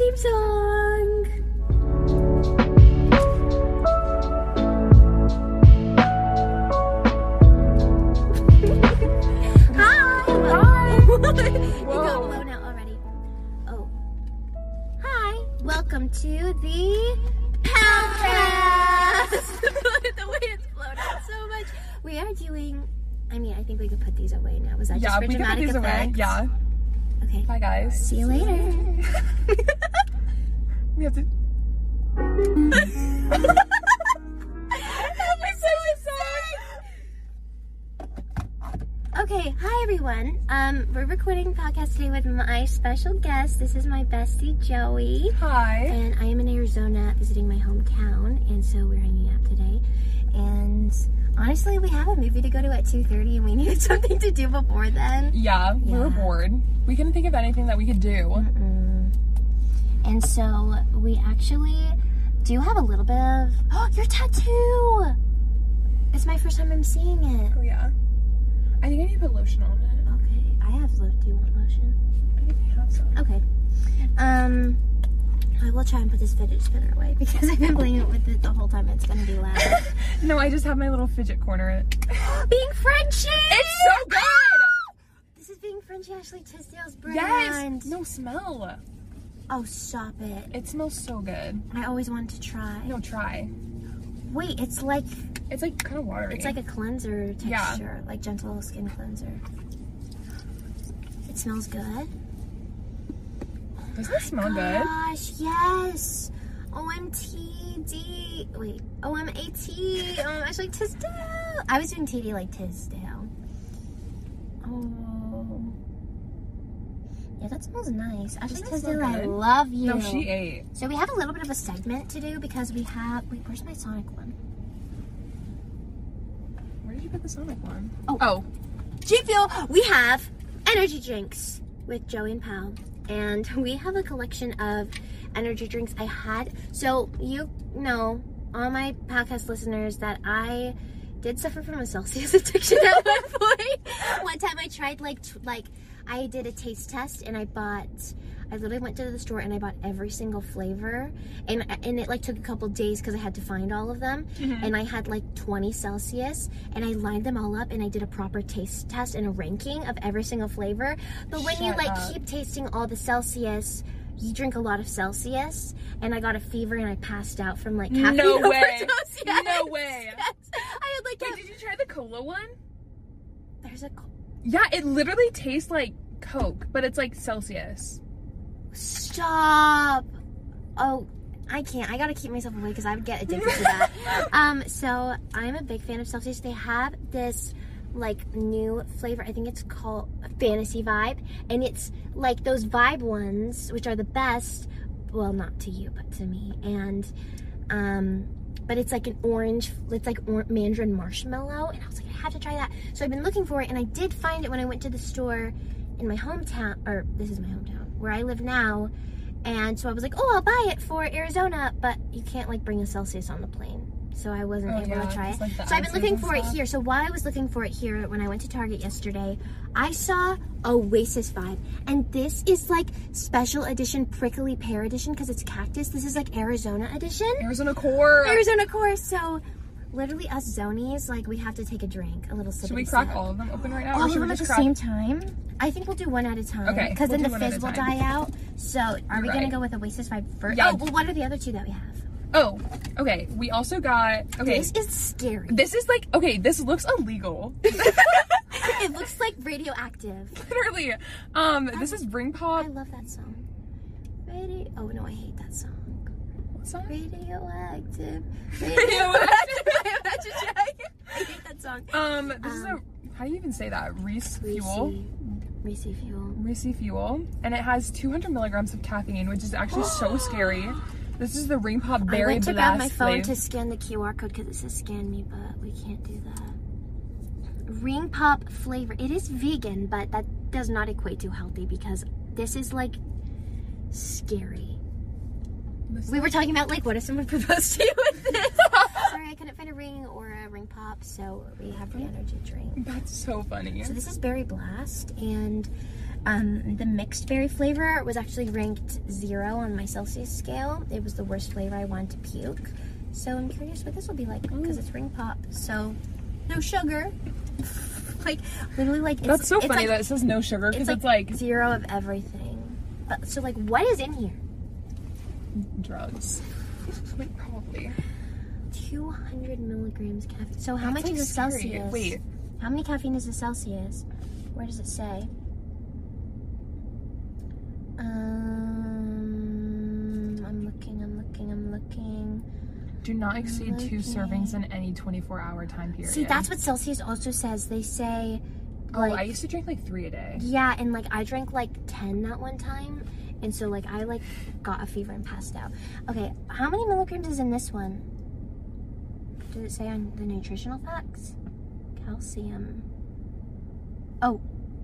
theme song. Hi. Hi. you got Whoa. blown out already. Oh. Hi. Welcome to the Palcast. Look at the way it's blown out so much. We are doing. I mean, I think we could put these away now. Was that Yeah, just for we can put dramatic these away. Yeah. Okay. Bye, guys. See you later. We have to. Okay, hi everyone. Um, we're recording podcast today with my special guest. This is my bestie Joey, Hi. and I am in Arizona visiting my hometown, and so we're hanging out today. And honestly, we have a movie to go to at two thirty, and we needed something to do before then. Yeah, we were bored. We couldn't think of anything that we could do. Mm. And so we actually do have a little bit of oh, your tattoo. It's my first time I'm seeing it. Oh yeah. I think I need to put lotion on it. Okay, I have. lotion. do you want lotion? I think I have some. Okay. Um, I will try and put this fidget spinner away because I've been playing with it the whole time. It's gonna be loud. No, I just have my little fidget corner. being Frenchie. It's so good. This is being Frenchie Ashley Tisdale's brand. Yes. No smell. Oh, stop it! It smells so good. I always wanted to try. No, try. Wait, it's like It's like kind of watery. it's like a cleanser Yeah. texture, like gentle skin cleanser. It smells good. Doesn't it smell good? Gosh, yes. OMTD. Wait, OMAT. Um, Ashley Tisdale. I was doing TD like Tisdale. Oh. Yeah, that smells nice. Ashley Doesn't it I good? love you. No, she ate. So we have a little bit of a segment to do because we have. Wait, where's my Sonic one? Where did you put the Sonic one? Oh. Oh. G Fuel, we have energy drinks with Joey and Pal. And we have a collection of energy drinks I had. So, you know, all my podcast listeners, that I did suffer from a Celsius addiction at one point. one time I tried, like, t- like, I did a taste test and I bought. I literally went to the store and I bought every single flavor, and and it like took a couple days because I had to find all of them. Mm-hmm. And I had like 20 Celsius, and I lined them all up, and I did a proper taste test and a ranking of every single flavor. But when you like up. keep tasting all the Celsius, you drink a lot of Celsius, and I got a fever and I passed out from like caffeine No way. Yes. No way. Yes. I had like Wait, a, did you try the cola one? there's a Yeah, it literally tastes like Coke, but it's like Celsius. Stop. Oh, I can't. I gotta keep myself away because I would get addicted to that. um, so I'm a big fan of Celsius. They have this like new flavor. I think it's called Fantasy Vibe, and it's like those Vibe ones, which are the best. Well, not to you, but to me. And um, but it's like an orange. It's like or- mandarin marshmallow, and I was like, I have to try that. So I've been looking for it, and I did find it when I went to the store in my hometown, or this is my hometown, where I live now. And so I was like, oh, I'll buy it for Arizona, but you can't like bring a Celsius on the plane. So I wasn't Oh, able yeah, to try it. like, so I've been looking for it here. So while I was looking for it here, when I went to Target yesterday, I saw Oasis Vibe. And this is like special edition, prickly pear edition, because it's cactus. This is like Arizona edition. Arizona core. Arizona course. So literally us zonies, like we have to take a drink, a little sip. Should we crack sip. all of them open right now? All of them at the crack? same time? I think we'll do one at a time. Okay, Because we'll then the one at a fizz will die out. So are You're we gonna go with Oasis Vibe first? Yeah. Oh, well, what are the other two that we have? Oh, okay. We also got. Okay. This is scary. This is like okay. This looks illegal. it looks like radioactive. Literally. Um. This is Ring Pop. I love that song. Radio. Oh no, I hate that song. What song? Radioactive. Radioactive. I hate that song. Um. This is a. Um, How do you even say that? Reese fuel. Reese Fuel. Reese fuel, and it has 200 milligrams of caffeine, which is actually so scary. This is the Ring Pop Berry I went to grab my phone flavor. to scan the QR code because it says scan me, but we can't do that. Ring pop flavor. It is vegan, but that does not equate to healthy because this is like scary. We were talking about like what if someone proposed to you with this? Sorry, I couldn't find a ring or a ring pop, so we have the energy drink. That's so funny. So this is Berry Blast, and Um, the mixed berry flavor was actually ranked zero on my Celsius scale. It was the worst flavor. I wanted to puke. So I'm curious what this will be like because it's ring pop. So no sugar. like literally like it's, That's so funny like, that it says no sugar because it's it's like, zero of everything. But so like what is in here? drugs. like probably. 200 milligrams caffeine. So how That's, much like, is a. Celsius? Wait, How many caffeine is a Celsius? Where does it say? Um, I'm looking, I'm looking, I'm looking. do not exceed two servings in any 24 hour time period. See, that's what Celsius also says. They say, Oh, like, I used to drink like three a day. yeah, and like I drank like 10 that one time. And so like I like got a fever and passed out. Okay, how many milligrams is in this one? Does it say on the nutritional facts? Calcium. Oh,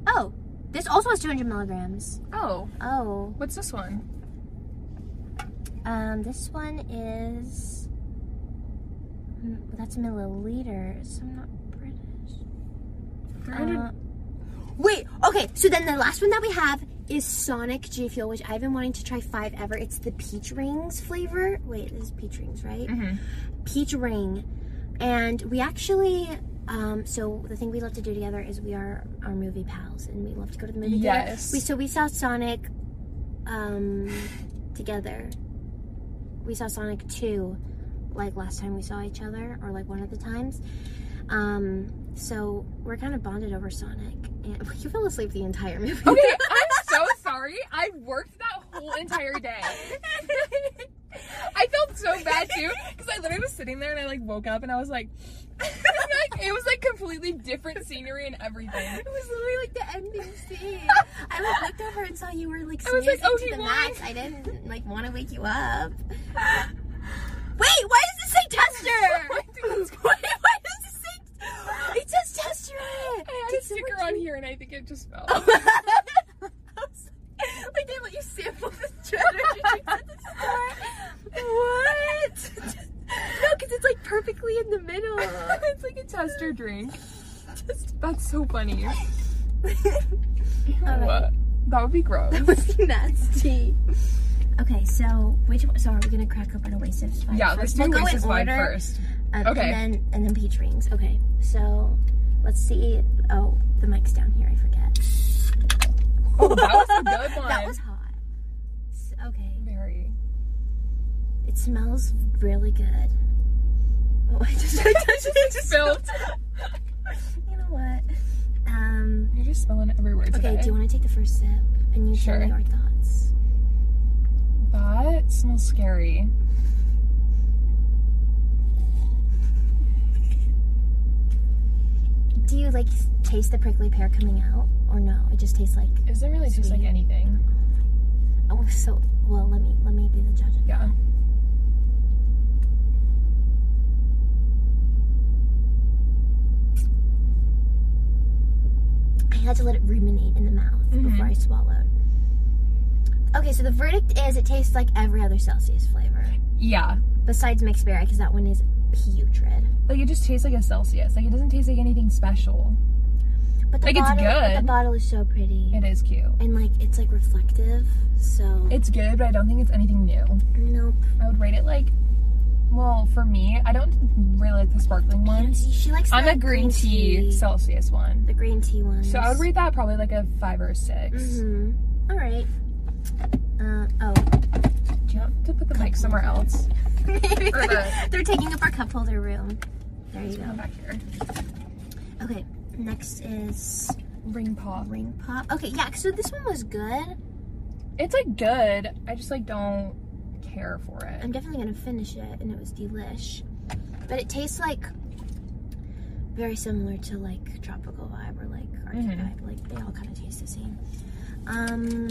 oh, this also has 200 milligrams. Oh, Oh, what's this one? um, this one is. mm, That's milliliters. I'm not British. 300. Uh, wait, okay, so then the last one that we have is Sonic G Fuel, which I've been wanting to try five ever. It's the peach rings flavor. Wait, this is peach rings, right? Mhm. Peach ring. And we actually, um, so the thing we love to do together is we are our movie pals and we love to go to the movie theater. Yes. We, so we saw Sonic um, together. We saw Sonic 2 like last time we saw each other or like one of the times. Um, so we're kind of bonded over Sonic. And you fell asleep the entire movie. Okay, I'm so sorry. I worked that whole entire day. I felt so bad too because I literally was sitting there and I like woke up and I was like, like it was like completely different scenery and everything. It was literally like the ending scene. I like looked over and saw you were like I was snoozing like, oh, to the won. max. I didn't like want to wake you up. Wait, why does it say tester? Wait, why does it say? It says tester. I had Did a sticker on here and I think it just fell. like they let you sample the strategy drinks at the store. What? no, because it's like perfectly in the middle. it's like a tester drink. That's so funny. What? That would be gross. That was nasty. Okay, so which one? So are we gonna crack open Oasis Vibe Yeah, let's first? do Oasis Vibe first. um, Okay. And then and then peach rings. Okay, so let's see. Oh, the mic's down here. I forget. Oh, that was a good one. that was hot. Okay, Very. it smells really good. Oh, I just, I just, I just spilled. You know what? Um. You're just spilling everywhere today. Okay, do you want to take the first sip and you Sure. tell me your thoughts? That smells scary. Do you like taste the prickly pear coming out, or no? It just tastes like It doesn't really taste like anything. oh, so well. Let me let me be the judge. of Yeah. I had to let it ruminate in the mouth Mhm. before I swallowed. Okay, so the verdict is it tastes like every other Celsius flavor, Yeah. besides mixed berry, because that one is putrid. Like it just tastes like a Celsius. Like it doesn't taste like anything special. But the Like, it's bottle, but good. The bottle is so pretty, It is cute. and like it's like reflective. So It's good, but I don't think it's anything new. nope. I would rate it like, well, for me, I don't really like the sparkling ones. She likes. I'm the a green tea Celsius one. The green tea one. So I would rate that probably like a five or a 6 Mm-hmm. All right. Uh, oh. Do you have to put the mic somewhere else? Maybe they're, the- they're taking up our cup holder room. There you go. back here. Okay, next is Ring pop. ring pop. Okay, yeah. So this one was good. It's like good. I just like don't care for it. I'm definitely gonna finish it, and it was delish. But it tastes like very similar to like tropical vibe or like arctic Mhm. vibe. Like they all kind of taste the same. Um.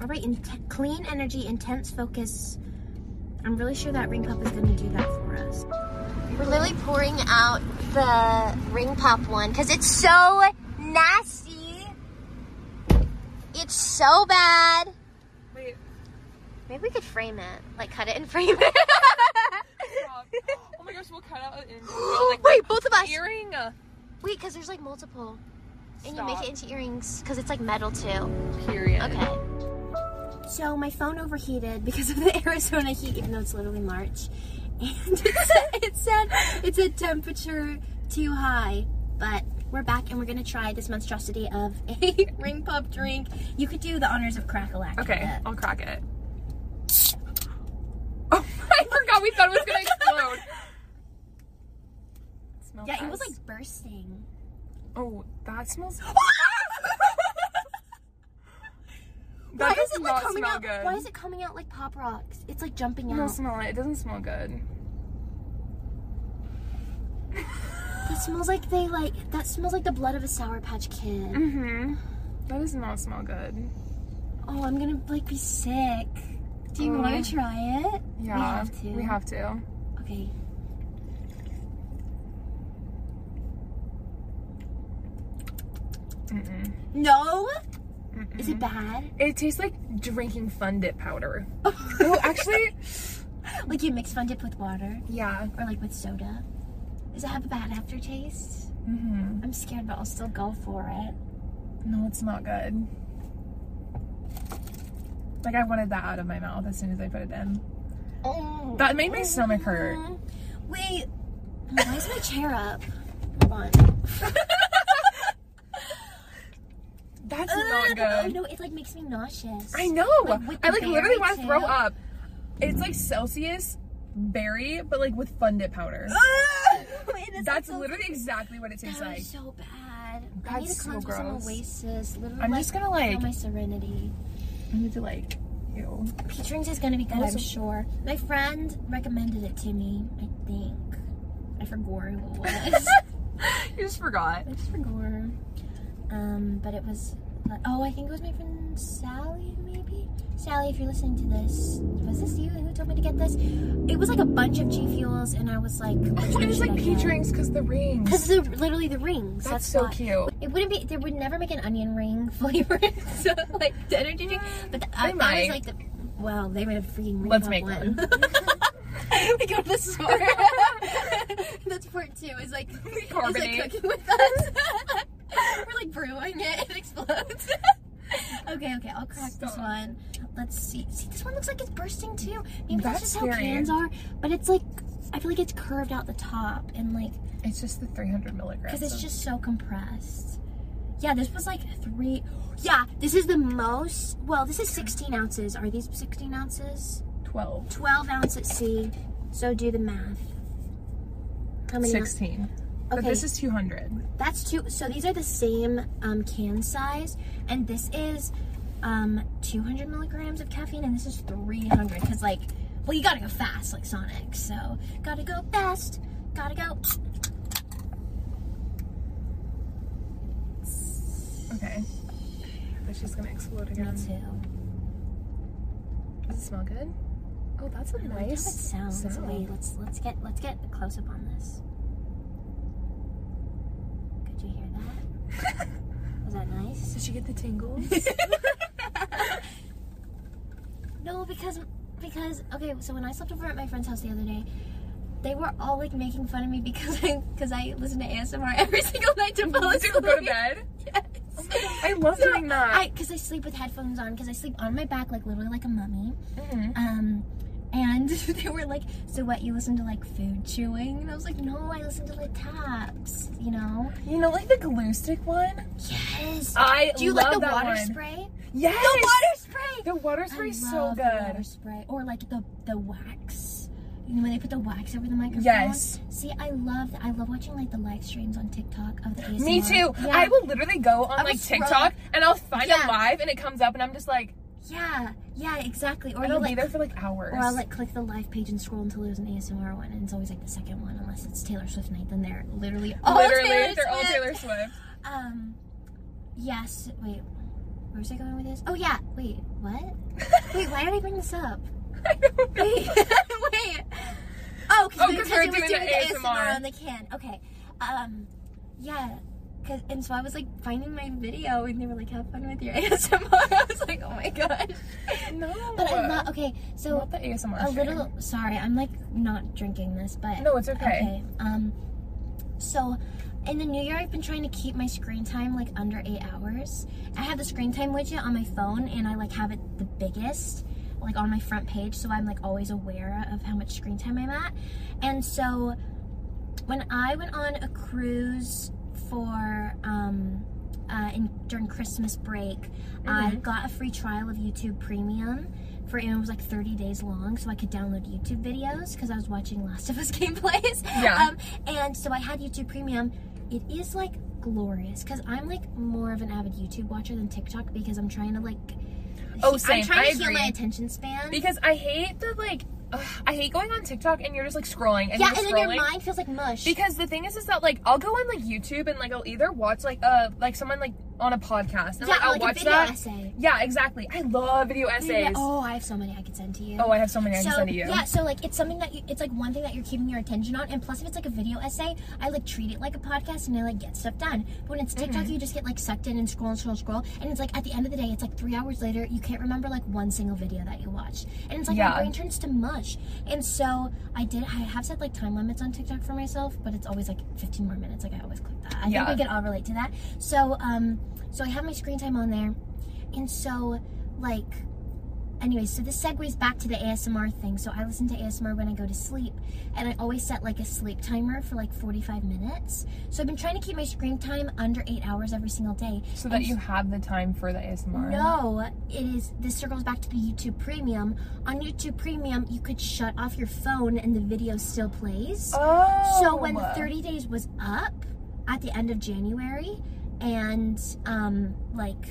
All right, clean energy, intense focus. I'm really sure that ring pop is gonna do that for us. We're literally pouring out the ring pop one because it's so nasty. It's so bad. Maybe we could frame it, like cut it and frame it. oh my gosh, we'll cut out an like Wait, both of us. earring. Uh, Wait, because there's like multiple. And you make it into earrings because it's like metal too. Period. Okay. So my phone overheated because of the Arizona heat, even though it's literally March. And it said, it said it's a temperature too high. But we're back and we're gonna try this monstrosity of a ring pop drink. You could do the honors of crackalack. Okay, I'll crack it. Oh, I forgot thought it was gonna explode. Smell Yeah, it was like bursting. Oh, that smells. Why That is does it like not coming smell out? good. Why is it coming out like pop rocks? It's like jumping out. No, out. smell it. It doesn't smell good. That smells like they like that smells like the blood of a sour patch kid. Mm-hmm. That does not smell good. Oh, I'm gonna like be sick. Do you want to try it? Yeah, We have to. We have to. Okay. Mm-mm. No. Mm-mm. Is it bad? It tastes like drinking Fun Dip powder. oh, actually, like you mix Fun Dip with water yeah. or like with soda. Does it have a bad aftertaste? Mm-hmm. I'm scared, but I'll still go for it. No, it's not good. Like I wanted that out of my mouth as soon as I put it in. Oh. That made my stomach hurt. Mm. Wait. Why is my chair up? Hold on. That's not Oh good. no, it like makes me nauseous. I know. Like, with I like literally want to throw up. It's like Celsius berry, but like with Fun Dip powder. Wait, That's so- literally exactly what it tastes That like. so bad. I That's need to so some gross. Oasis. Literally, I'm like, just gonna, like- my serenity. I need to like, ew. Peach rings is gonna be good, I'm sure. My friend recommended it to me. I think. I forgot who it was. you just forgot. I just forgot. Um, but it was. Oh, I think it was my friend Sally, maybe. Sally, if you're listening to this, was this you who told me to get this? It was like a bunch of G Fuels, and I was like, It was like peach rings because the rings. Because they're literally the rings. That's, That's, so cute. It wouldn't be. They would never make an onion ring flavor, so like the energy drink. But the, I, that was like the. Well, they made a freaking ring Let's make one. we go to the store. That's part two. Is like is like Carbonate. cooking with us. Like brewing it. It explodes. okay, okay. I'll crack this one. Let's see. See, this one looks like it's bursting too. Maybe that's, That's just scary. how cans are. But it's like I feel like it's curved out the top and like It's just the 300 milligrams. because it's just so compressed. Yeah, this was like three. Yeah, this is the most. Well, this is 16 ounces. Are these 16 ounces? 12. 12 ounces. See, so do the math. How many? ounces? 16. But Okay. this is 200. That's two. So these are the same um, can size, and this is um, 200 milligrams of caffeine, and this is 300. Because like, well, you gotta go fast, like Sonic. So gotta go fast. Gotta go. Okay. But she's gonna explode Me again. too. Does it smell good? Oh, that's a I like how nice it sounds. sound. Wait, let's let's get let's get a close up on this. Could you hear that? Was that nice? Did she get the tingles? No, because because okay, so when I slept over at my friend's house the other day, they were all like making fun of me because I because I listen to ASMR every single night to fall asleep. you go to bed? Yes. I love doing that. I because I sleep with headphones on because I sleep on my back like literally like a mummy. Mhm. Um, and they were like, "So what? You listen to like food chewing?" And I was like, "No, I listen to like taps." You know? You know, like the glue stick one? Yes. I Do you love like the water one. spray? Yes! The water spray. The water spray love so the good. water spray, or like the the wax. You know when they put the wax over the microphone. Yes. See, I love that. I love watching like the live streams on TikTok of the ASMR. Me too. Yeah. I will literally go on I like. TikTok and I'll find Yeah. it live and it comes up and I'm just like, Yeah. Yeah. Exactly. Or and you I'll be like there for like hours. Or I'll like click the live page and scroll until there's an ASMR one, and it's always like the second one, unless it's Taylor Swift night. Then they're literally all literally, Taylor they're all Taylor Swift. Um, yes. Wait, where was I going with this? Oh yeah. Wait, what? wait, why did I bring this up? I don't know. Wait, wait. Oh, Oh, because 'cause because we're doing doing the ASMR ASMR. on the can. Okay. Um, yeah. And so I was like finding my video, and they were like, "Have fun with your ASMR." I was like, "Oh my gosh!" No. But I'm not Okay, so Not the ASMR. a little sorry i'm like not drinking this but No, it's okay. okay um So, in the new year, I've been trying to keep my screen time like under eight hours. I have the screen time widget on my phone, and I like have it the biggest, like on my front page, so I'm like always aware of how much screen time I'm at. And so, when I went on a cruise for um, uh, in during Christmas break, I Mhm. got a free trial of YouTube Premium. For and it was like 30 days long, so I could download YouTube videos because I was watching Last of Us gameplays. Yeah. Um, and so I had YouTube Premium. It is like glorious because I'm like more of an avid YouTube watcher than TikTok because I'm trying to like. Oh, same. I'm trying I to heal my attention span. Because I hate the like, ugh, I hate going on TikTok and you're just like scrolling and yeah, and then your mind feels like mush. Because the thing is, is that like I'll go on like YouTube and like I'll either watch like uh like someone like on a podcast and yeah, like I'll like watch that. essay. Yeah, exactly. I love video essays. Oh, I have so many I could send to you. Oh, I have so many I can send to you. yeah, so like it's something that you, it's like one thing that you're keeping your attention on, and plus if it's like a video essay, I like treat it like a podcast and I like get stuff done. But when it's TikTok, Mm-hmm. you just get like sucked in and scroll and scroll, and scroll, and it's like at the end of the day, it's like three hours later, you can't remember like one single video that you watched, and it's like Yeah. my brain turns to mush. And so I did, I have set like time limits on TikTok for myself, but it's always like 15 more minutes. Like I always click that. I Yeah. think we can all relate to that. So um, so I have my screen time on there, and so like anyway, so this segues back to the ASMR thing. So I listen to ASMR when I go to sleep, and I always set like a sleep timer for like 45 minutes. So I've been trying to keep my screen time under eight hours every single day. So that And you have the time for the ASMR. no, it is. This circles back to the YouTube Premium. On YouTube Premium, you could shut off your phone and the video still plays. Oh. So when the 30 days was up at the end of January, and um, like,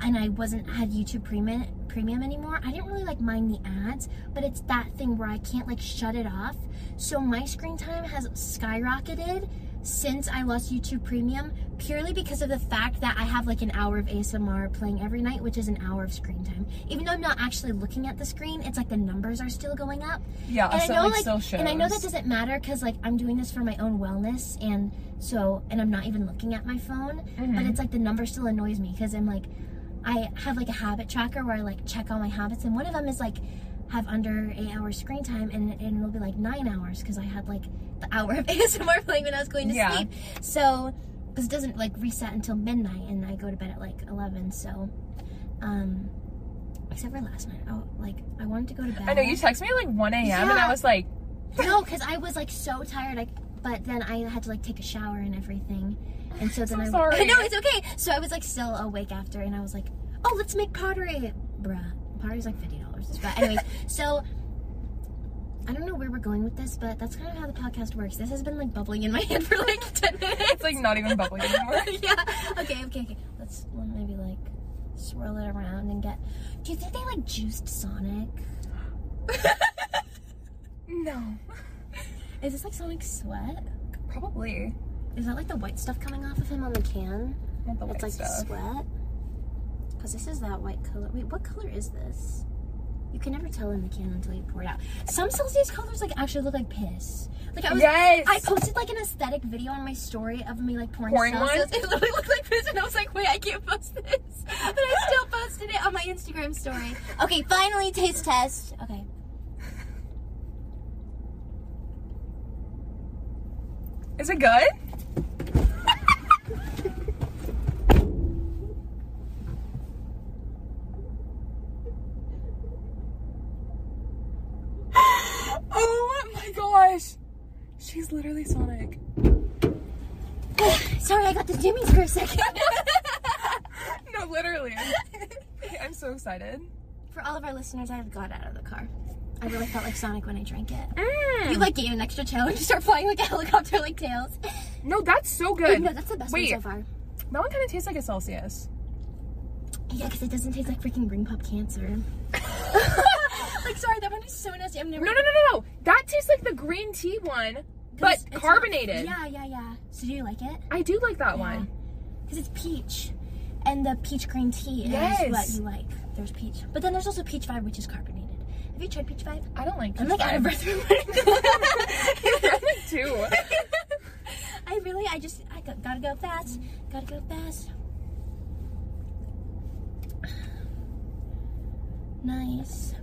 and I wasn't had YouTube Premium Premium anymore, I didn't really like mind the ads, but it's that thing where I can't like shut it off. So my screen time has skyrocketed since I lost YouTube Premium purely because of the fact that I have like an hour of ASMR playing every night, which is an hour of screen time. Even though I'm not actually looking at the screen, it's like the numbers are still going up Yeah. and so I know like, still shows. and I know that doesn't matter because like I'm doing this for my own wellness, and so and I'm not even looking at my phone, but Mhm. it's like the number still annoys me because I'm like, I have like a habit tracker where I like check all my habits, and one of them is like have under eight hours screen time, and, and it'll be like nine hours because I had like the hour of ASMR playing when I was going to Yeah. sleep, so because it doesn't like reset until midnight, and I go to bed at like eleven, so um. Except for last night, oh, like I wanted to go to bed. I know you texted me at like 1 a.m. and I was like, No, because I was like so tired. Like, but then I had to like take a shower and everything, and so then So I. sorry. No, it's okay. So I was like still awake after, and I was like, "Oh, let's make pottery, bruh." Pottery's like fifty dollars. But anyways, so I don't know where we're going with this, but that's kind of how the podcast works. This has been like bubbling in my head for like ten minutes. it's like not even bubbling anymore. yeah. Okay. Okay. Okay. Let's well, maybe like swirl it around and get. Do you think they like juiced Sonic? no. Is this like Sonic sweat? Probably. Is that like the white stuff coming off of him on the can? Not the white It's like stuff. sweat. Because this is that white color. Wait, what color is this? You can never tell in the can until you pour it out. Some Celsius colors like actually look like piss. Like I was, Yes. I posted like an aesthetic video on my story of me like pouring, Pouring Celsius. one? It literally looked like piss, and I was like, wait, I can't post this. But I still posted it on my Instagram story. Okay, finally taste test. Okay. Is it good? oh my gosh. She's literally Sonic. Sorry, I got the jimmies for a second. no, literally. I'm so excited. for all of our listeners, I have got out of the car. I really felt like Sonic when I drank it. Mm. You like gain an extra and you start flying like a helicopter like tails. No, that's so good. No, that's the best Wait. one so far. That one kind of tastes like a Celsius. Yeah, because it doesn't taste like freaking ring pop cancer. like, sorry, that one is so nasty. I'm never. No, no, no, no, no. That tastes like the green tea one, but It's- it's not- carbonated. yeah, yeah, yeah. So do you like it? I do like that one. Because it's peach, and the peach green tea is Yes. what you like. There's peach, but then there's also peach vibe, which is carbonated. Have you tried peach vibe? I don't like. I'm like out of breath from too. I really, I just, I got, gotta go fast. Gotta go fast. Nice.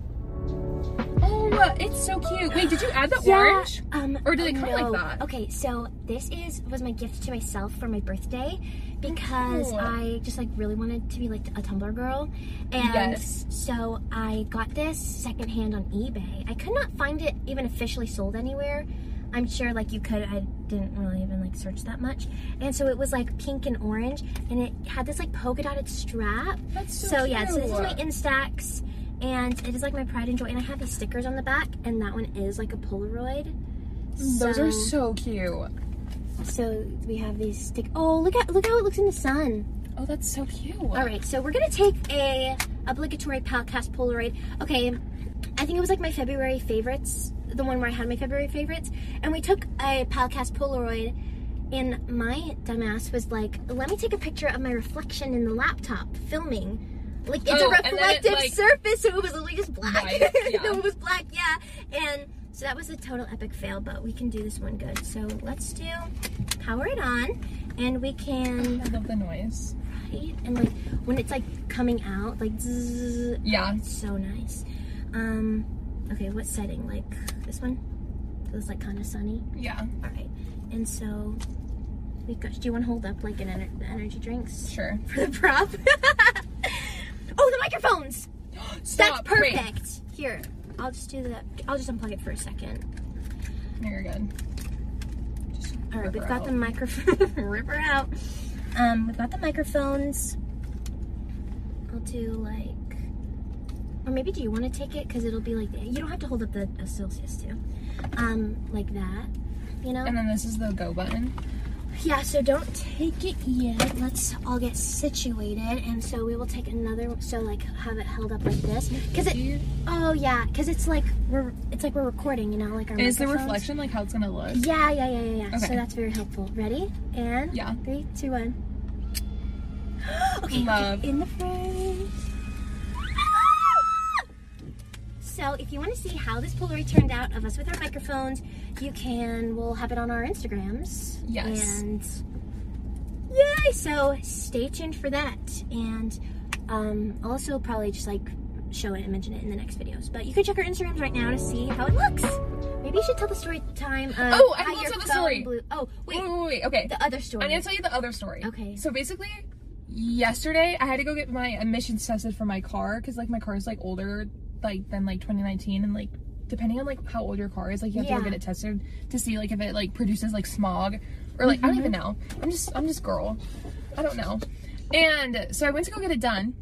Oh, It's so cute. Wait, did you add the Yeah, orange? Um, Or do they come like no. that? Okay, so this is was my gift to myself for my birthday because Cool. I just like really wanted to be like a Tumblr girl, and Yes. so I got this secondhand on eBay. I could not find it even officially sold anywhere. I'm sure like you could. I didn't really even like search that much, and so it was like pink and orange, and it had this like polka dotted strap. That's so, so yeah, so this is my. Instax, and it is like my pride and joy, and I have these stickers on the back, and that one is like a Polaroid. Those are so cute. So we have these stick. Oh, look at look how it looks in the sun. Oh, that's so cute. All right, so we're gonna take a obligatory podcast Polaroid. Okay, I think it was like my February favorites, the one where I had my February favorites, and we took a podcast Polaroid. And my dumbass was like, "Let me take a picture of my reflection in the laptop filming." Like it's Oh, a then it, reflective like- surface, so it was literally just black. White, yeah. no, it was black, yeah. And so that was a total epic fail, but we can do this one good. So let's do power it on, and we can I love the noise. right? And like when it's like coming out, like zzz, Yeah. it's so nice. Um, okay, what setting? Like this one? So it's like kind of sunny. Yeah. All right, and so we got. Do you want to hold up like an ener- energy drinks Sure. for the prop? oh, the microphones. Stop. That's Wait. perfect. Here, I'll just do the. I'll just unplug it for a second. No, you're good. Just All right, we've got out. the microphone. Rip her out. Um, we've got the microphones. I'll do like, or maybe do you want to take it? Cause it'll be like you don't have to hold up the uh, Celsius too. Um, like that, you know. And then this is the go button. Yeah. So don't take it yet. Let's all get situated, and so we will take another. So like have it held up like this, cause it. Oh yeah, cause it's like we're it's like we're recording, you know, like our. Is the reflection like how it's gonna look? Yeah, yeah, yeah, yeah, yeah. So that's very helpful. Ready? And Yeah. three, two, one. okay, Love. okay, in the front. So if you want to see how this Polaroid turned out of us with our microphones, you can. We'll have it on our Instagrams. Yes. And yay! So stay tuned for that, and um, also probably just like show it and mention it in the next videos. But you can check our Instagrams right now to see how it looks. Maybe you should tell the story time. Oh, I will tell the story. Blew. Oh, wait, Wait, wait, wait. Okay. the other story. I'm gonna tell you the other story. Okay. So basically, yesterday I had to go get my emissions tested for my car because like my car is like older, like than like 2019, and like depending on like how old your car is, like you have to go get it tested to see like if it like produces like smog or like I don't mm-hmm. even know. I'm just I'm just girl. I don't know. And so I went to go get it done,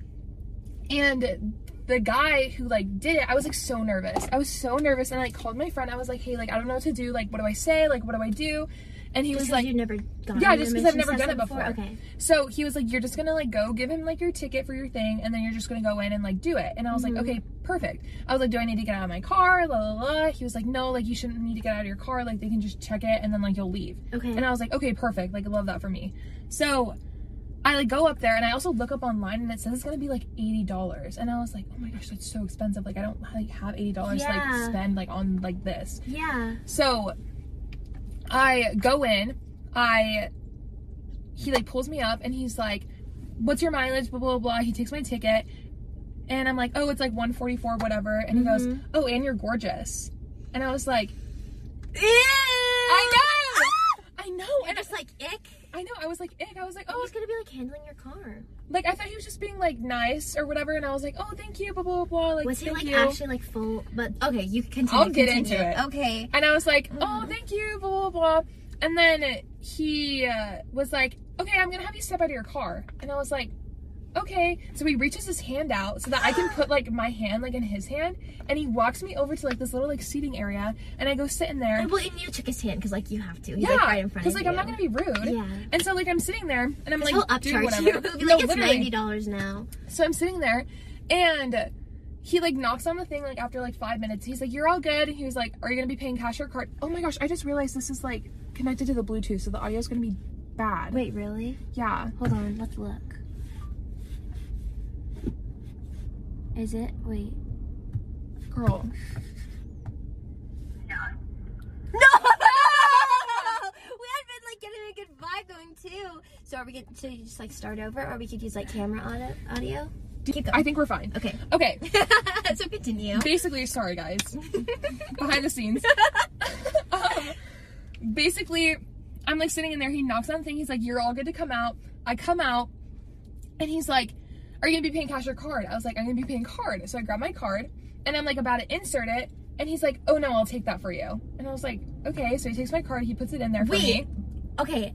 and the guy who like did it, I was like so nervous. I was so nervous, and I like called my friend. I was like, hey, like I don't know what to do. Like, what do I say? Like, what do I do? And he Just was like, you've never gone. yeah, just because I've never done it testing before. Okay. So he was like, you're just gonna like go give him like your ticket for your thing, and then you're just gonna go in and like do it. And I was Mhm. like, okay, perfect. I was like, do I need to get out of my car? La la la. He was like, no, like you shouldn't need to get out of your car. Like they can just check it, and then like you'll leave. Okay. And I was like, okay, perfect. Like I love that for me. So I like go up there, and I also look up online, and it says it's gonna be like eighty dollars. And I was like, oh my gosh, that's so expensive. Like I don't like have eighty dollars to Yeah. like spend like on like this. yeah. So I go in, I he like pulls me up and he's like, What's your mileage? Blah blah blah. He takes my ticket and I'm like, Oh, it's like 144, whatever. And he goes, Mhm. Oh, and you're gorgeous. And I was like, Ew! I know! I know. You're And just like ick. I know, I was like, ick. I was like, Oh, he's gonna be like handling your car. like I thought he was just being like nice or whatever, and I was like, oh, thank you, blah blah blah. Like, Was he like you. actually like full? But okay, you can continue. I'll get continue. into it. Okay. And I was like, oh, Mhm. thank you, blah, blah, blah. And then he uh, was like, okay, I'm to have you step out of your car. And I was like, okay. So he reaches his hand out so that I can put like my hand like in his hand. And he walks me over to like this little like seating area. And I go sit in there. Well, and you took his hand because like you have to. He's yeah, like right in front because like you. I'm not gonna be rude. Yeah. And so like I'm sitting there and I'm like, He'll upcharge whatever. you. He'll be no, like, it's literally. ninety dollars now. So I'm sitting there and he like knocks on the thing like after like five minutes. He's like, You're all good. He was like, Are you gonna be paying cash or card? Oh my gosh, I just realized this is like connected to the Bluetooth, so the audio is gonna be bad. Wait, really? Yeah. Hold on, let's look. Is it? Wait. Girl. No! we had been like getting a good vibe going too. So are we get to just like start over, or we could use like camera audio? audio? Keep going. I think we're fine. Okay. Okay. so continue. Basically, sorry guys. Behind the scenes. um, basically, I'm like sitting in there. He knocks on the thing. He's like, "You're all good to come out." I come out, and he's like, "Are you gonna be paying cash or card?" I was like, "I'm gonna be paying card." So I grab my card, and I'm like about to insert it, and he's like, "Oh no, I'll take that for you." And I was like, "Okay." So he takes my card. He puts it in there for Wait. me. Okay,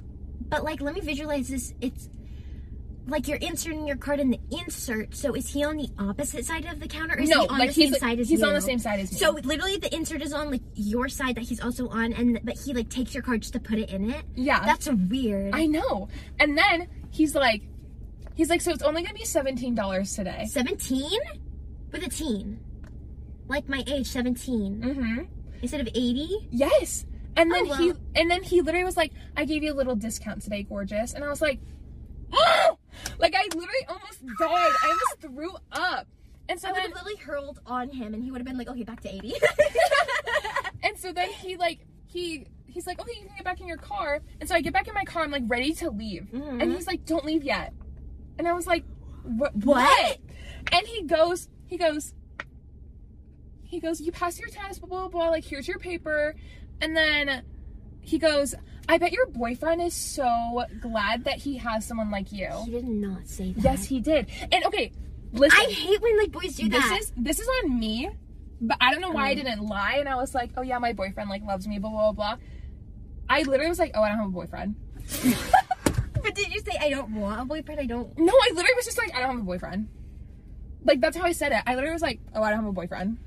but like, let me visualize this. It's like you're inserting your card in the insert. So is he on the opposite side of the counter, or is no, he on like the same he's side as he's you? on the same side as me. So literally, the insert is on like your side that he's also on, and but he like takes your card just to put it in it. yeah, That's weird. I know. And then he's like, he's like, so it's only gonna be seventeen dollars today. Seventeen with a teen, like my age, seventeen Mm-hmm. instead of eighty. Yes. And then Oh, he and then he literally was like, I gave you a little discount today, gorgeous. And I was like, oh! like I literally almost died. I almost threw up. And so I would then have literally hurled on him, and he would have been like, "Okay, back to 80. and so then he like he he's like, okay, you can get back in your car. And so I get back in my car. I'm like ready to leave. Mhm. And he's like, don't leave yet. And I was like, what? What? And he goes, he goes, he goes, you passed your test, blah, blah, blah. Like, here's your paper. And then he goes, I bet your boyfriend is so glad that he has someone like you. He did not say that. Yes, he did. And okay, listen. I hate when like boys do this that. is this is on me, but I don't know why I Oh. didn't lie. And I was like, oh yeah, my boyfriend like loves me, blah blah blah. I literally was like, oh, I don't have a boyfriend. but did you say I don't want a boyfriend? I don't. No, I literally was just like, I don't have a boyfriend. Like that's how I said it. I literally was like, oh, I don't have a boyfriend.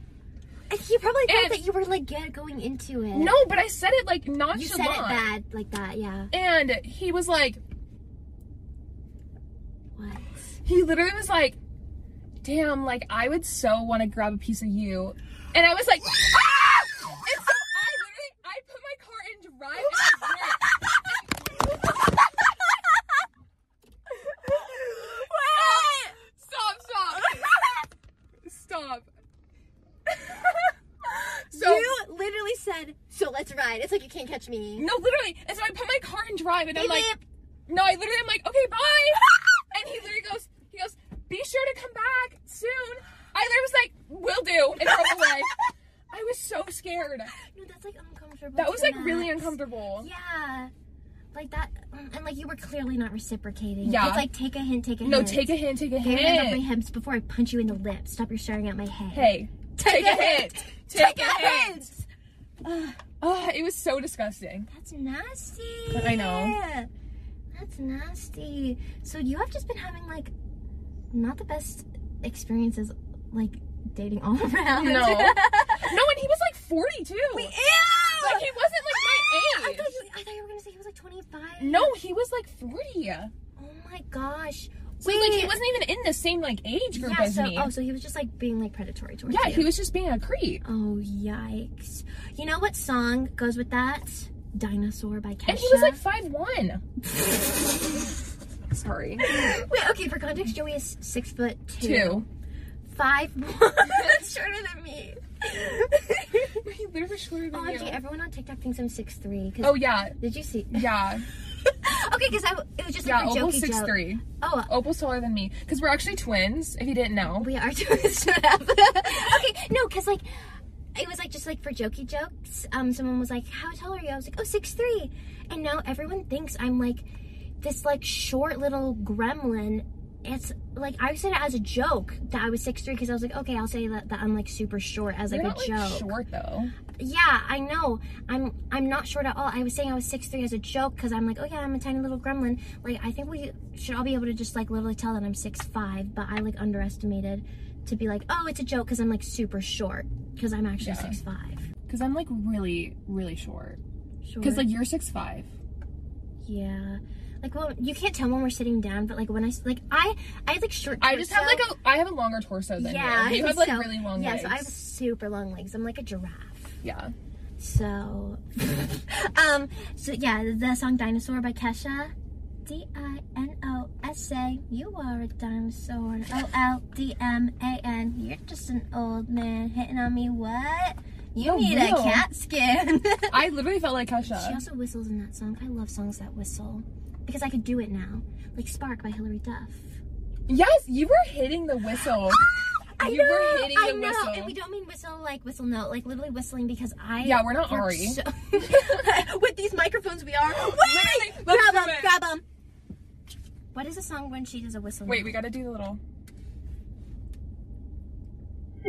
And he probably thought And- that you were like yeah, going into it. No, but I said it like nonchalant. you said it bad like that. Yeah. And he was like, What? he literally was like, damn, like I would so want to grab a piece of you. And I was like, ah! And so I literally, I put my car in drive and I went. Stop, stop. Stop. so, you literally said, "So let's ride." It's like you can't catch me. no, literally. And so I put my car in drive and I'm like, beep. no, I literally, I'm like, okay, bye. and he literally goes, he goes, be sure to come back soon. I literally was like, will do, and drove away. I was so scared. No, that's like uncomfortable. That was like the really uncomfortable. Yeah. Like that, and like you were clearly not reciprocating. Yeah. It's like take a hint, take a No, hint. No take a hint, take a hand up my hint. hips before I punch you in the lips. Stop your staring at my head. Hey, take a hint. Take a hint. Oh, it was so disgusting. That's nasty. I know. That's nasty. So you have just been having like not the best experiences like dating all around. No. No, and he was like 42. Wait, ew! Like he wasn't like ah! I my age. thought, you, I thought you were gonna say he was like 25. No, he was like 40. Oh my gosh. So like he wasn't even in the same like age group yeah, as so, me. Oh, so he was just like being like predatory towards yeah, you. he was just being a creep. Oh yikes! You know what song goes with that? "Dinosaur" by Kesha. And he was like five one. Sorry. Wait, okay. For context, Joey is six foot two. Two. Five one. That's shorter than me. he literally shorter than oh, you. Everyone on TikTok thinks I'm six three. Oh yeah, Did you see? yeah, okay, because it was just yeah. like a Opal's six joke. three. Oh, Opal's taller than me because we're actually twins. If you didn't know. we are shut okay, no, because like it was like just like for jokey jokes. Um, someone was like, "How tall are you?" I was like, "Oh, six three. and now everyone thinks I'm like this like short little gremlin. It's like I said it as a joke that I was six three because I was like, okay, I'll say that, that I'm like super short as like You're a not joke. like short though. Yeah, I know. I'm I'm not short at all. I was saying I was six three as a joke because I'm like, oh yeah, I'm a tiny little gremlin. Like I think we should all be able to just like literally tell that I'm six five, but I like underestimated to be like, oh, it's a joke because I'm like super short because I'm actually Yeah. six five. Because I'm like really, really short. Short. Because like you're six five. yeah. Like well, you can't tell when we're sitting down, but like when i like I I have like short. I just have like a I have a longer torso than yeah. you. You have like so- really long yeah, legs. so I have super long legs. I'm like a giraffe. yeah. So, um, so yeah, the song "Dinosaur" by Kesha. D I N O S A. You are a dinosaur. O L D M A N. You're just an old man hitting on me. What? You No, need real. a cat skin. I literally felt like Kesha. she also whistles in that song. I love songs that whistle because I could do it now, like "Spark" by Hilary Duff. Yes, you were hitting the whistle. Ah, I You know, were hitting I the know. whistle. And we don't mean whistle like whistle note, like literally whistling because I. Yeah, we're not Ari. so- With these microphones, we are. Wait! Grab them, it. grab them. What is the song when she does a whistle? Wait, note? we gotta do the little.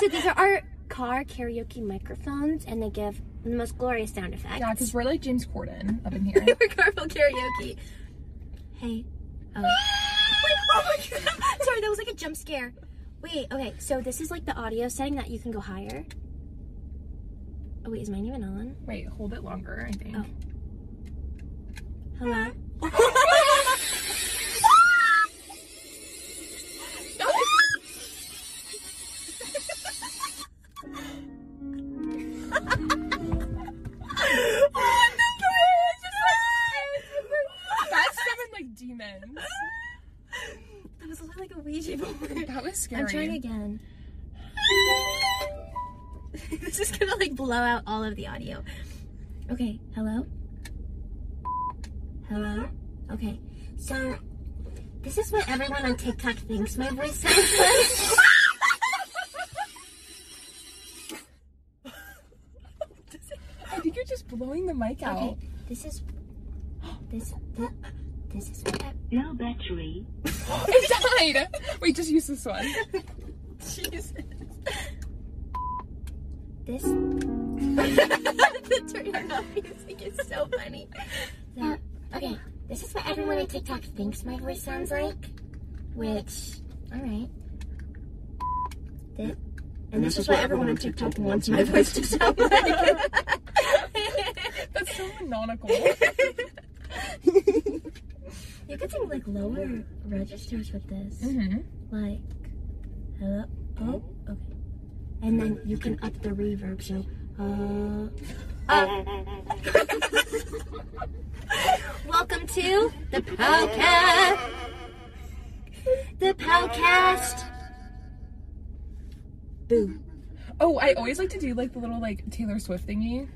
so these are our car karaoke microphones, and they give the most glorious sound effects. Yeah, because we're like James Corden up in here. we're carpool karaoke. Hey. Oh. Wait, oh my god. Sorry, that was like a jump scare. Wait, okay, so this is like the audio setting that you can go higher. Oh wait, is mine even on? Wait, hold it longer, I think. Oh. Hello? I'm trying again. this is gonna like blow out all of the audio. Okay, hello? Hello? Okay, so this is what everyone on TikTok thinks my voice sounds like. I think you're just blowing the mic out. Okay, this is this this, this is No battery. it died. Wait, just use this one. Jesus. This the turning off music is so funny. So, okay, this is what everyone on TikTok thinks my voice sounds like. Which, alright. This, and this is what everyone on TikTok wants my voice to sound like. That's so canonical. You could sing like lower registers with this. hmm Like, hello? Oh, okay. And then you can up the reverb, so, uh, uh. Welcome to the podcast. The podcast. Boo. Oh, I always like to do like the little like Taylor Swift thingy.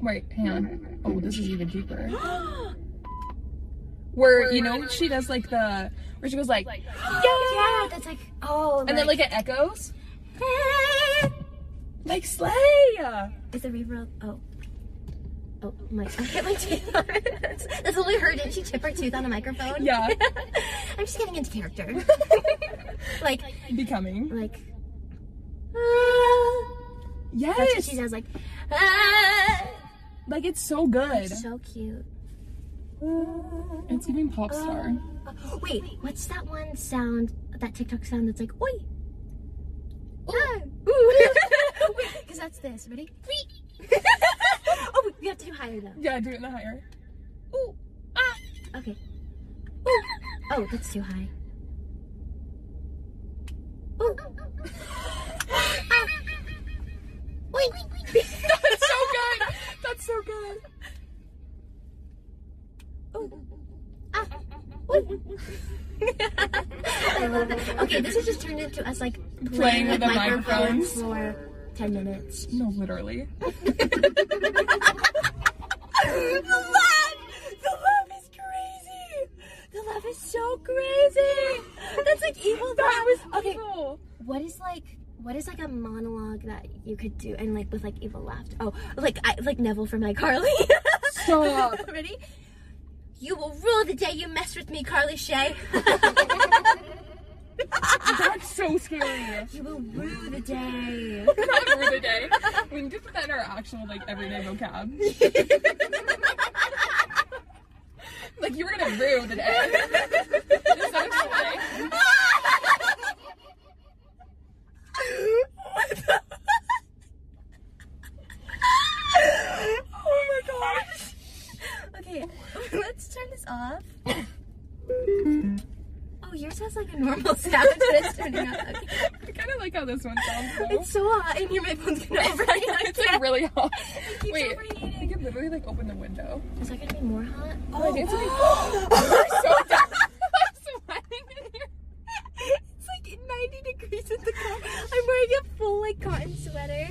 Wait, hang on. Oh, this is even deeper. Where you know she does like the where she goes like Yeah, yeah that's like, oh, and then like it echoes like Slay. Is the reverb? Oh. Oh my! I hit my tooth. that's, we heard. Didn't she chip her tooth on a microphone? Yeah. I'm just getting into character. like, Becoming. like. ah. Yes. that's what she does. Like, ah. Like it's so good. so cute. It's giving pop star. Uh, wait, what's that one sound? That TikTok sound that's like, oi. Ah. Ooh. because that's this. Ready? oh, wait, we have to do higher though. Yeah, do it in the higher. Ooh. Ah. Okay. Ooh. Oh, that's too high. Ooh. ah. Wait. That's so good. That's so good. Ooh. Ah. Ooh. I love it. Okay, this has just turned into us like playing, Playing with with the microphones microphones. for 10 minutes. No, literally. the love! The love is crazy! The love is so crazy! That's like evil. That was okay. evil. What is like what is like a monologue that you could do and like with like evil laughter? Oh, like I like Nevel from iCarly. Stop. Ready? You will rule the day you mess with me, Carly Shay. Scary. you will rue the day. Not rue the day. We need to put that in our actual like everyday vocab. like you were gonna rue the day. Turning. I kind of like how this one sounds. Though. It's so hot in here, my phone's gonna overheat. It's like really hot. keeps Wait, overheating. you could literally like open the window. Is that gonna be more hot? Oh, I think it's like so dark. I'm sweating in here. it's like 90 degrees in the car. I'm wearing a full like cotton sweater.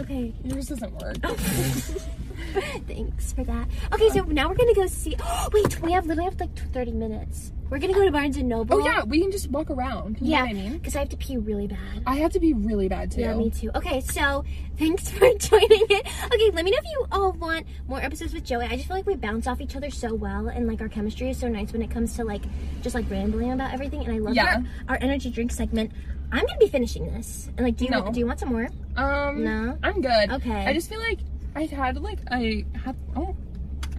Okay. Yours doesn't work. Thanks for that. Okay, so now we're gonna go see. wait, we have literally have like 30 minutes. We're gonna go to Barnes and Noble. Oh yeah, we can just walk around. You yeah. I mean? Because I have to pee really bad. I have to be really bad too. Yeah, me too. Okay, so thanks for joining it. Okay, let me know if you all want more episodes with Joey. I just feel like we bounce off each other so well, and like our chemistry is so nice when it comes to like just like rambling about everything. And I love Yeah. our, our energy drink segment. I'm gonna be finishing this. And like, do you No. do you want some more? Um, No? I'm good. Okay. I just feel like I had like I had oh,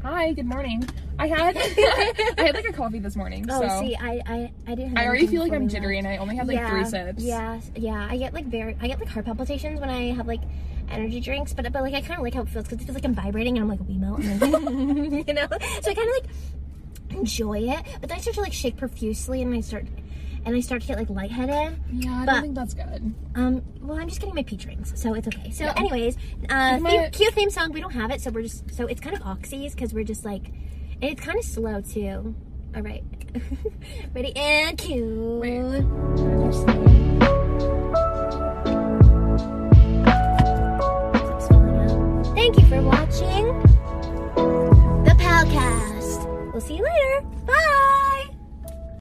hi, good morning. I had I had like a coffee this morning, Oh, so see, I I I didn't. Have I already feel like I'm jittery and I only had like three sips. Yeah, yeah. I get like very, I get like heart palpitations when I have like energy drinks, but but like I kind of like how it feels because it feels like I'm vibrating and I'm like a wee melt, and then, you know. So I kind of like enjoy it, but then I start to like shake profusely and I start and I start to get like lightheaded. Yeah, I but, don't think that's good. Um, well, I'm just getting my peach rings, so it's okay. So, yeah. anyways, uh, theme, cute theme song. We don't have it, so we're just so it's kind of oxys because we're just like, it's kind of slow too. All right, ready and cute. Thank you for watching the Palcast. We'll see you later. Bye.